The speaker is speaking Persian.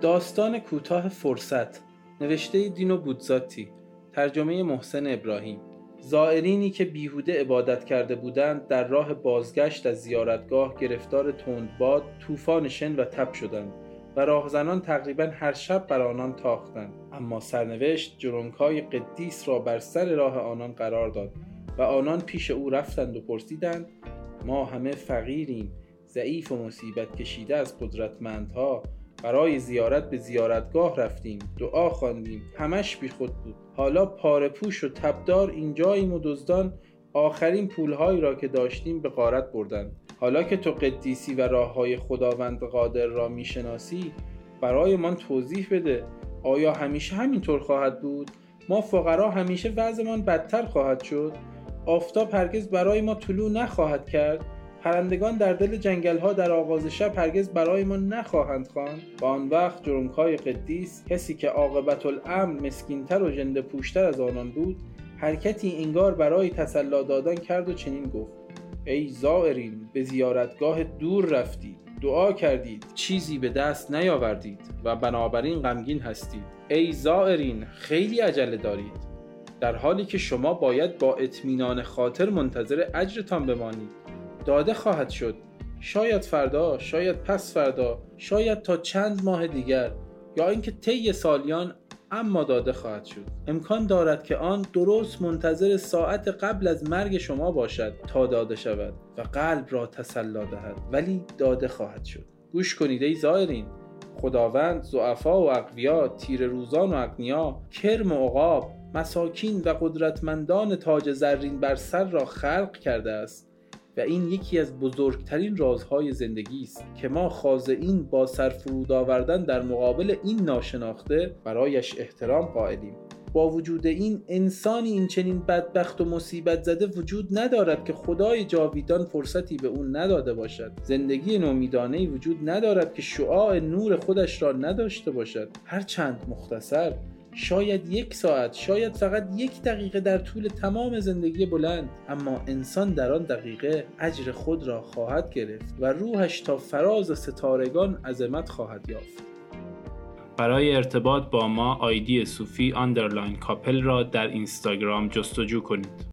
داستان کوتاه فرصت نوشته دینو بودزاتی ترجمه محسن ابراهیم. زائرینی که بیهوده عبادت کرده بودند در راه بازگشت از زیارتگاه گرفتار تندباد طوفان شن و تب شدند و راهزنان تقریبا هر شب بر آنان تاختند. اما سرنوشت جرونکای قدیس را بر سر راه آنان قرار داد و آنان پیش او رفتند و پرسیدند ما همه فقیریم ضعیف و مصیبت کشیده از قدرتمندها برای زیارت به زیارتگاه رفتیم دعا خواندیم همش بی خود بود. حالا پاره پوش و تبدار اینجاییم و دزدان آخرین پولهایی را که داشتیم به غارت بردند حالا که تو قدیسی و راه های خداوند قادر را می‌شناسی برای من توضیح بده آیا همیشه همینطور خواهد بود؟ ما فقرا همیشه وضعمان بدتر خواهد شد. آفتاب هرگز برای ما طلوع نخواهد کرد. پرندگان در دل جنگل ها در آغاز شب هرگز برای ما نخواهند خواند. و آن وقت جرمکای قدیس کسی که عاقبت الامر مسکینتر و جنده پوشتر از آنان بود حرکتی انگار برای تسلا دادن کرد و چنین گفت ای زائرین به زیارتگاه دور رفتید. دعا کردید. چیزی به دست نیاوردید و بنابراین غمگین هستید. ای زائرین خیلی عجله دارید. در حالی که شما باید با اطمینان خاطر منتظر اجرتان بمانید. داده خواهد شد. شاید فردا شاید پس فردا شاید تا چند ماه دیگر. یا اینکه طی سالیان اما داده خواهد شد. امکان دارد که آن درست منتظر ساعت قبل از مرگ شما باشد تا داده شود و قلب را تسلا دهد. ولی داده خواهد شد. گوش کنید ای زائرین. خداوند زعفا و اقویا تیر روزان و اقنیا کرم و عقاب مساکین و قدرتمندان تاج زرین بر سر را خلق کرده است. و این یکی از بزرگترین رازهای زندگی است که ما خاضعین با سرفرود آوردن در مقابل این ناشناخته برایش احترام قائلیم. با وجود این انسانی این چنین بدبخت و مصیبت زده وجود ندارد که خدای جاویدان فرصتی به اون نداده باشد. زندگی نومیدانه وجود ندارد که شعاع نور خودش را نداشته باشد. هرچند مختصر شاید یک ساعت شاید فقط یک دقیقه در طول تمام زندگی بلند اما انسان در آن دقیقه اجر خود را خواهد گرفت و روحش تا فراز ستارگان عظمت خواهد یافت. برای ارتباط با ما آیدی صوفی underline couple را در اینستاگرام جستجو کنید.